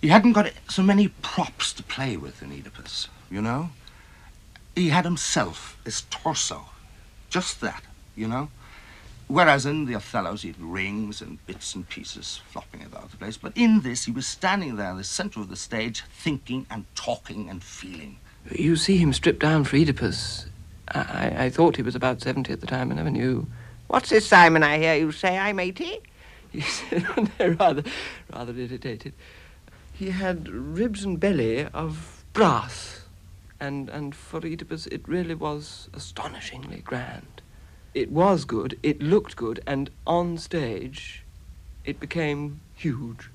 he hadn't got so many props to play with in Oedipus, you know? He had himself, his torso, just that, you know? Whereas in the Othellos, he had rings and bits and pieces flopping about the place. But in this, he was standing there in the center of the stage, thinking and talking and feeling. You see him stripped down for Oedipus. I, I, I thought he was about 70 at the time. I never knew. What's this, Simon, I hear you say I'm 80? He said, no, rather, rather irritated. He had ribs and belly of brass, and, and for Oedipus it really was astonishingly grand. It was good, it looked good, and on stage it became huge.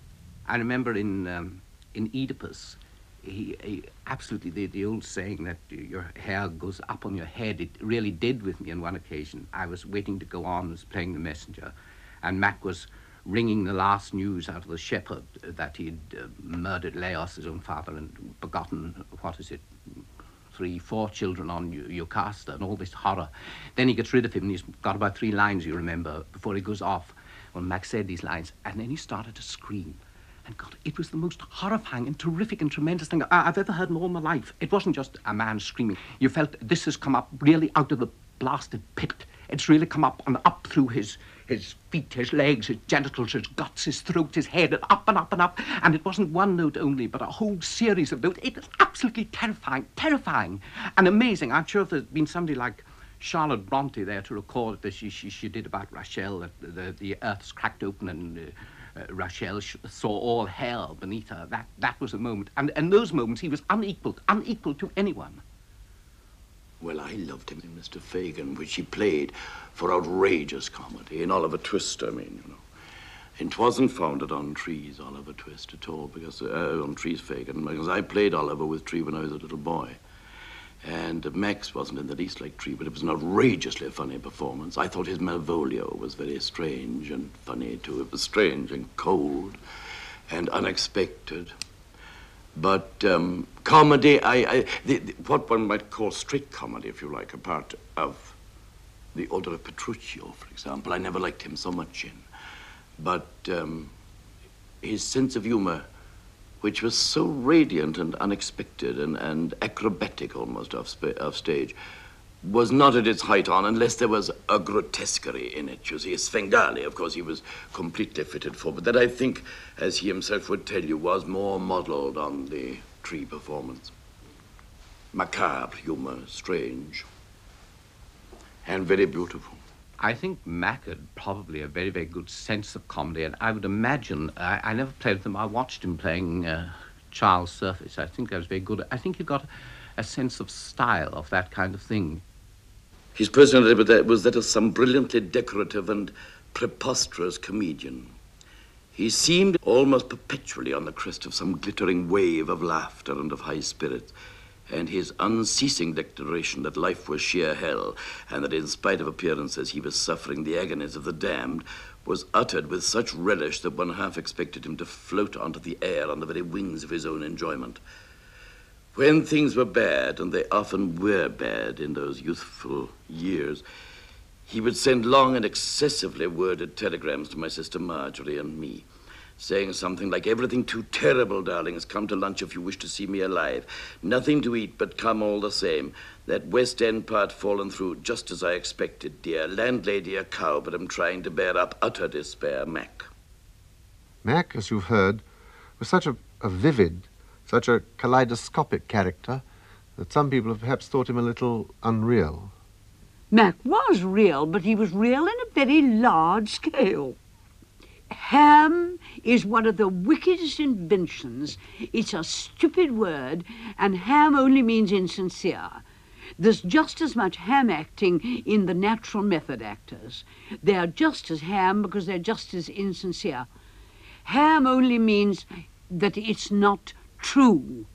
I remember in um, in Oedipus, he, he absolutely the, the old saying that your hair goes up on your head. It really did with me on one occasion. I was waiting to go on, was playing the messenger, and Mac was wringing the last news out of the shepherd that he'd uh, murdered Laius, his own father, and begotten what is it, three, four children on Jocasta and all this horror. Then he gets rid of him and he's got about three lines, you remember, before he goes off. Well, mac said these lines, and then he started to scream. And God, it was the most horrifying and terrific and tremendous thing I- I've ever heard in all my life. It wasn't just a man screaming. You felt this has come up really out of the blasted pit. It's really come up and up through his his feet, his legs, his genitals, his guts, his throat, his head, and up and up and up. And it wasn't one note only, but a whole series of notes. It was absolutely terrifying, terrifying, and amazing. I'm sure if there's been somebody like Charlotte Bronte there to record that she, she, she did about Rachel, that the, the earth's cracked open and uh, uh, Rachel saw all hell beneath her. That, that was a moment. And in those moments, he was unequaled, unequal to anyone. Well, I loved him in Mr. Fagin, which he played for outrageous comedy in Oliver Twist, I mean, you know. It wasn't founded on Tree's, Oliver Twist, at all, because, uh, on Tree's Fagin, because I played Oliver with Tree when I was a little boy. And Mac wasn't in the least like Tree, but it was an outrageously funny performance. I thought his Malvolio was very strange and funny, too. It was strange and cold and unexpected. But um, comedy, I, I the, the, what one might call straight comedy, if you like, a part of the Order of Petruchio, for example, I never liked him so much in. But um, his sense of humor, which was so radiant and unexpected and, and acrobatic almost off, spa- off stage, was not at its height on unless there was a grotesquerie in it. You see, Svengali, of course, he was completely fitted for, but that I think, as he himself would tell you, was more modeled on the tree performance. Macabre humor, strange, and very beautiful. I think Mac had probably a very, very good sense of comedy, and I would imagine, I, I never played with him, I watched him playing uh, Charles Surface. I think that was very good. I think he got a sense of style, of that kind of thing. His personality was that of some brilliantly decorative and preposterous comedian. He seemed almost perpetually on the crest of some glittering wave of laughter and of high spirits, and his unceasing declaration that life was sheer hell, and that in spite of appearances he was suffering the agonies of the damned, was uttered with such relish that one half expected him to float onto the air on the very wings of his own enjoyment. When things were bad, and they often were bad in those youthful years, he would send long and excessively worded telegrams to my sister Marjorie and me, saying something like, Everything too terrible, darlings. Come to lunch if you wish to see me alive. Nothing to eat, but come all the same. That West End part fallen through just as I expected, dear. Landlady a cow, but I'm trying to bear up utter despair, Mac. Mac, as you've heard, was such a, a vivid, such a kaleidoscopic character that some people have perhaps thought him a little unreal. Mac was real, but he was real in a very large scale. Ham is one of the wickedest inventions. It's a stupid word, and ham only means insincere. There's just as much ham acting in the natural method actors. They're just as ham because they're just as insincere. Ham only means that it's not true.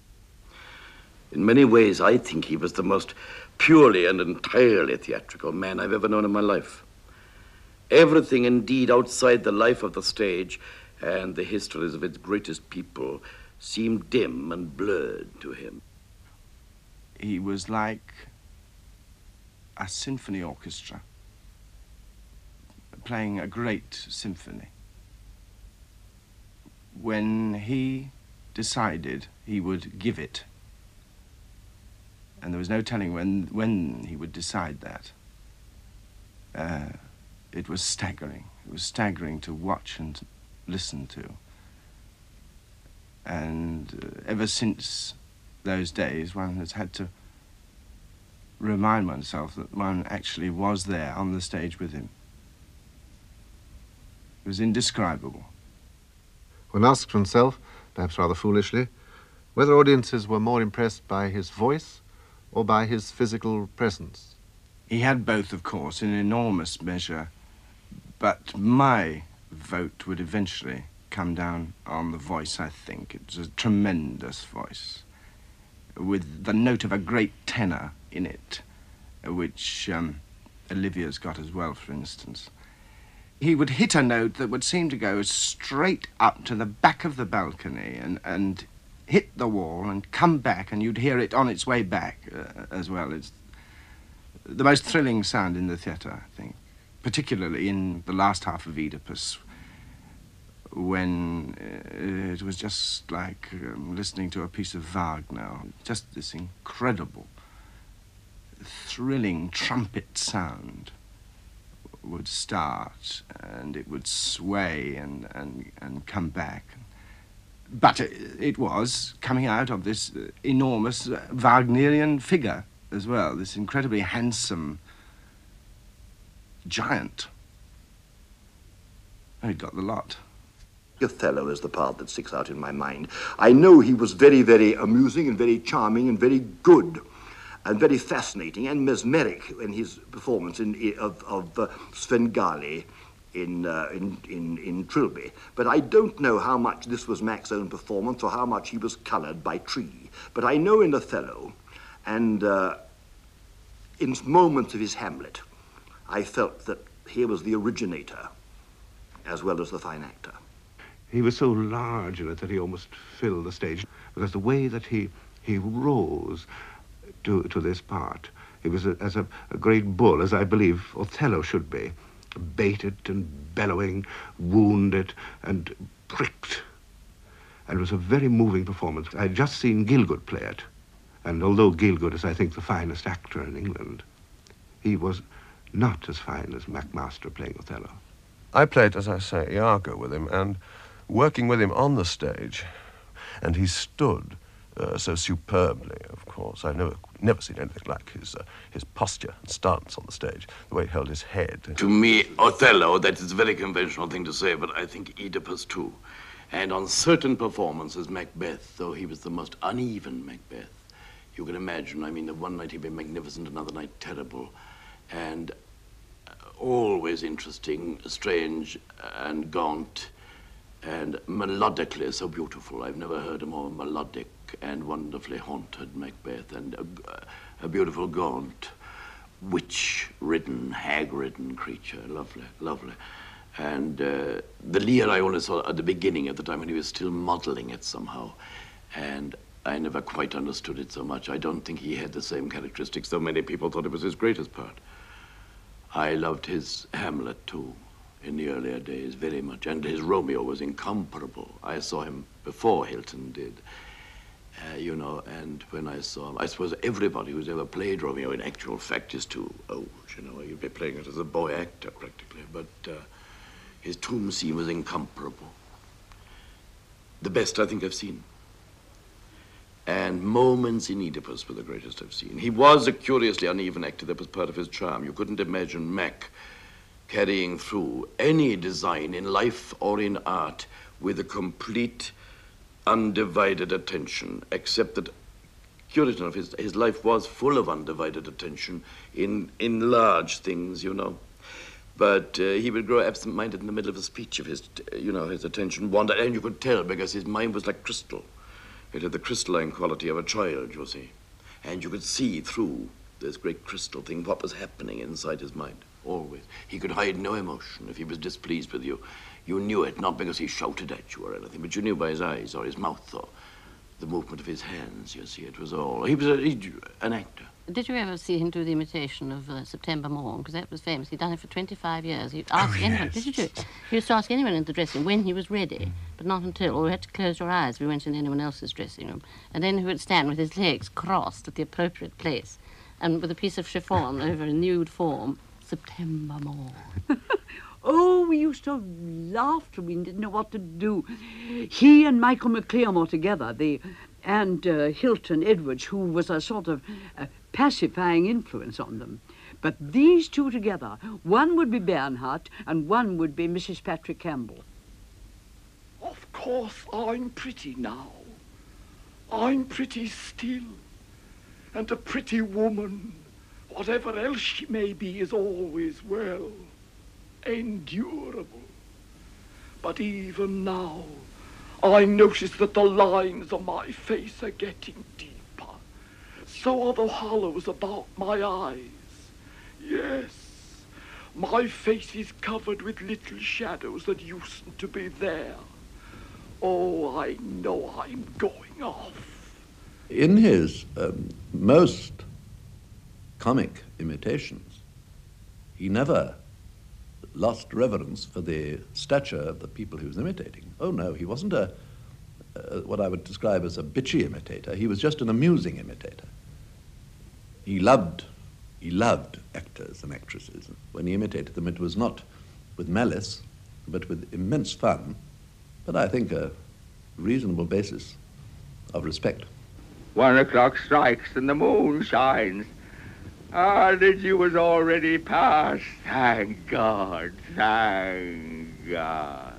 In many ways, I think he was the most purely and entirely theatrical man I've ever known in my life. Everything, indeed, outside the life of the stage and the histories of its greatest people seemed dim and blurred to him. He was like a symphony orchestra playing a great symphony. When he decided he would give it, and there was no telling when, when he would decide that, uh, it was staggering. It was staggering to watch and listen to. And uh, ever since those days, one has had to remind oneself that one actually was there on the stage with him. It was indescribable. When asked himself, perhaps rather foolishly, whether audiences were more impressed by his voice or by his physical presence. He had both, of course, in enormous measure, but my vote would eventually come down on the voice, I think. It's a tremendous voice, with the note of a great tenor in it, which um, Olivier's got as well, for instance. He would hit a note that would seem to go straight up to the back of the balcony and, and hit the wall and come back, and you'd hear it on its way back uh, as well. It's the most thrilling sound in the theatre, I think, particularly in the last half of Oedipus, when uh, it was just like um, listening to a piece of Wagner, just this incredible, thrilling trumpet sound would start and it would sway and, and, and come back. But it, it was coming out of this uh, enormous uh, Wagnerian figure as well, this incredibly handsome giant. He got the lot. Othello is the part that sticks out in my mind. I know he was very, very amusing and very charming and very good and very fascinating and mesmeric in his performance in, of, of uh, Svengali in, uh, in, in, in Trilby. But I don't know how much this was Mac's own performance or how much he was colored by Tree. But I know in Othello and uh, in moments of his Hamlet, I felt that he was the originator as well as the fine actor. He was so large in it that he almost filled the stage because the way that he he rose to to this part, he was a, as a, a great bull, as I believe Othello should be, baited and bellowing, wounded and pricked. And it was a very moving performance. I had just seen Gielgud play it, and although Gielgud is, I think, the finest actor in England, he was not as fine as McMaster playing Othello. I played, as I say, Iago with him, and working with him on the stage, and he stood uh, so superbly, of course. I've never, never seen anything like his, uh, his posture and stance on the stage, the way he held his head. To me, Othello, that is a very conventional thing to say, but I think Oedipus too. And on certain performances, Macbeth, though he was the most uneven Macbeth, you can imagine, I mean, the one night he'd be magnificent, another night terrible, and always interesting, strange, and gaunt, and melodically so beautiful. I've never heard a more melodic and wonderfully haunted Macbeth, and a, a beautiful, gaunt, witch-ridden, hag-ridden creature. Lovely, lovely. And uh, the Lear I only saw at the beginning, at the time when he was still modeling it somehow. And I never quite understood it so much. I don't think he had the same characteristics, though many people thought it was his greatest part. I loved his Hamlet, too, in the earlier days, very much. And his Romeo was incomparable. I saw him before Hilton did. Uh, you know, and when I saw him, I suppose everybody who's ever played Romeo in actual fact is too old, you know. You'd be playing it as a boy actor, practically. But uh, his tomb scene was incomparable. The best I think I've seen. And moments in Oedipus were the greatest I've seen. He was a curiously uneven actor. That was part of his charm. You couldn't imagine Mac carrying through any design in life or in art with a complete, undivided attention, except that, curious enough, his, his life was full of undivided attention in, in large things, you know. But uh, he would grow absent-minded in the middle of a speech if his, you know, his attention wandered, and you could tell because his mind was like crystal. It had the crystalline quality of a child, you see. And you could see through this great crystal thing what was happening inside his mind, always. He could hide no emotion if he was displeased with you. You knew it, not because he shouted at you or anything, but you knew by his eyes or his mouth or the movement of his hands, you see. It was all. He was a, he, an actor. Did you ever see him do the imitation of uh, September Morn? Because that was famous. He'd done it for 25 years. He'd ask Oh, anyone, yes. did you do it? He used to ask anyone in the dressing room when he was ready, but not until, or you had to close your eyes if you went in anyone else's dressing room. And then he would stand with his legs crossed at the appropriate place and with a piece of chiffon over a nude form, September Morn. Oh, we used to laugh till we didn't know what to do. He and Micheál Mac Liammoir together, the, and uh, Hilton Edwards, who was a sort of uh, pacifying influence on them. But these two together, one would be Bernhardt and one would be Mrs. Patrick Campbell. Of course, I'm pretty now. I'm pretty still. And a pretty woman, whatever else she may be, is always well, endurable. But even now, I notice that the lines on my face are getting deeper. So are the hollows about my eyes. Yes, my face is covered with little shadows that used to be there. Oh, I know I'm going off. In his um, most comic imitations, he never lost reverence for the stature of the people he was imitating. Oh no, he wasn't a uh, what I would describe as a bitchy imitator. He was just an amusing imitator. He loved, he loved actors and actresses. When he imitated them, it was not with malice, but with immense fun, but I think a reasonable basis of respect. One o'clock strikes and the moon shines. Ah, the dew was already past. Thank God, thank God.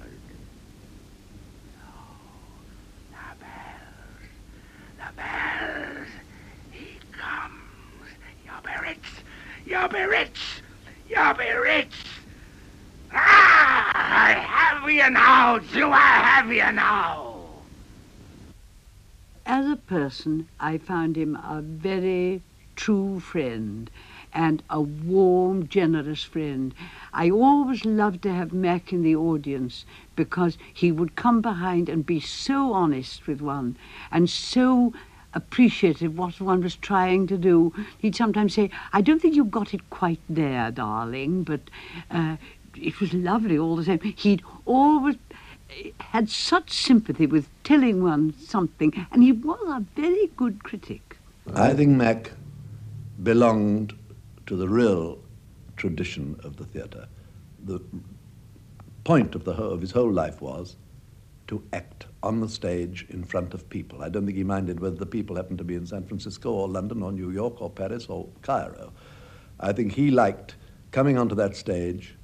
The bells, he comes. You'll be rich, you'll be rich, you'll be rich. Ah, I have you now, do I have you now? As a person, I found him a very true friend and a warm, generous friend. I always loved to have Mac in the audience because he would come behind and be so honest with one and so appreciative what one was trying to do. He'd sometimes say, I don't think you got it quite there, darling, but uh, it was lovely all the same. He'd always had such sympathy with telling one something, and he was a very good critic. I think Mac belonged to the real tradition of the theatre. The point of, the of his whole life was to act on the stage in front of people. I don't think he minded whether the people happened to be in San Francisco or London or New York or Paris or Cairo. I think he liked coming onto that stage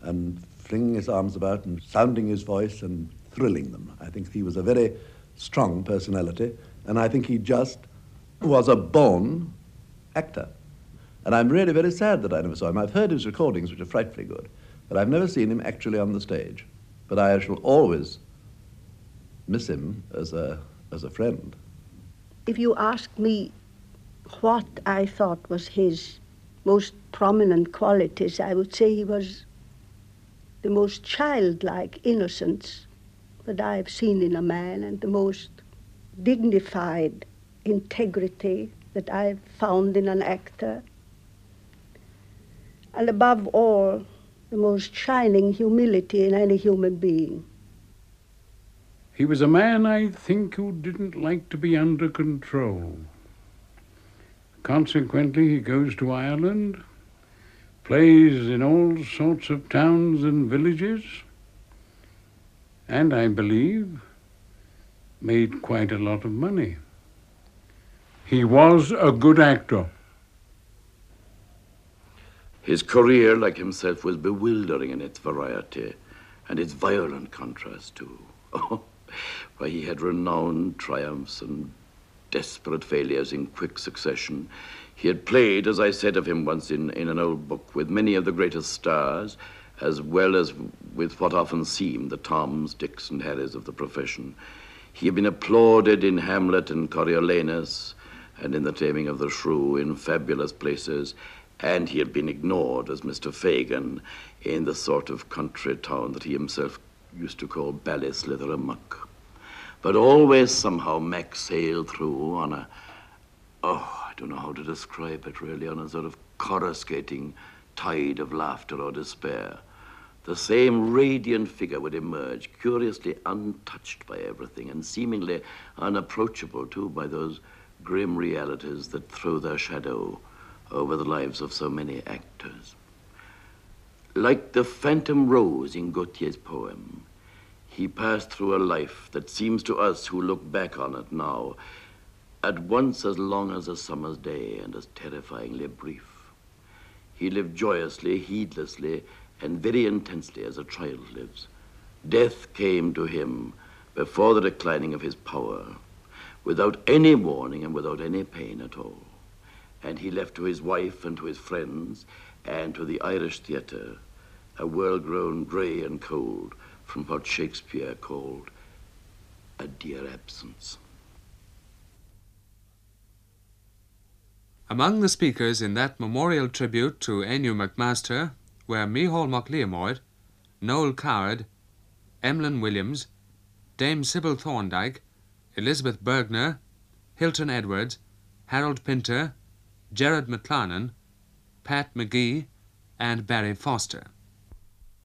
and flinging his arms about and sounding his voice and thrilling them. I think he was a very strong personality, and I think he just was a born actor. And I'm really very sad that I never saw him. I've heard his recordings, which are frightfully good, but I've never seen him actually on the stage. But I shall always miss him as a, as a friend. If you ask me what I thought was his most prominent qualities, I would say he was the most childlike innocence that I've seen in a man and the most dignified integrity that I've found in an actor. And above all, the most shining humility in any human being. He was a man, I think, who didn't like to be under control. Consequently, he goes to Ireland, plays in all sorts of towns and villages, and I believe made quite a lot of money. He was a good actor. His career, like himself, was bewildering in its variety and its violent contrast, too. Why, he had renowned triumphs and desperate failures in quick succession. He had played, as I said of him once in, in an old book, with many of the greatest stars, as well as with what often seemed the Toms, Dicks, and Harrys of the profession. He had been applauded in Hamlet and Coriolanus, and in The Taming of the Shrew, in fabulous places, and he had been ignored as Mr. Fagin in the sort of country town that he himself used to call Ballyslither-Muck. But always somehow Mac sailed through on a, oh, I don't know how to describe it really, on a sort of coruscating tide of laughter or despair. The same radiant figure would emerge, curiously untouched by everything and seemingly unapproachable too by those grim realities that throw their shadow over the lives of so many actors. Like the phantom rose in Gautier's poem, he passed through a life that seems to us who look back on it now at once as long as a summer's day and as terrifyingly brief. He lived joyously, heedlessly, and very intensely as a child lives. Death came to him before the declining of his power, without any warning and without any pain at all. And he left to his wife and to his friends and to the Irish theatre a world grown grey and cold from what Shakespeare called a dear absence. Among the speakers in that memorial tribute to Anew McMaster were Micheál Mac Liammoir, Noel Coward, Emlyn Williams, Dame Sybil Thorndike, Elisabeth Bergner, Hilton Edwards, Harold Pinter, Gerard McLarnon, Pat Magee, and Barry Foster.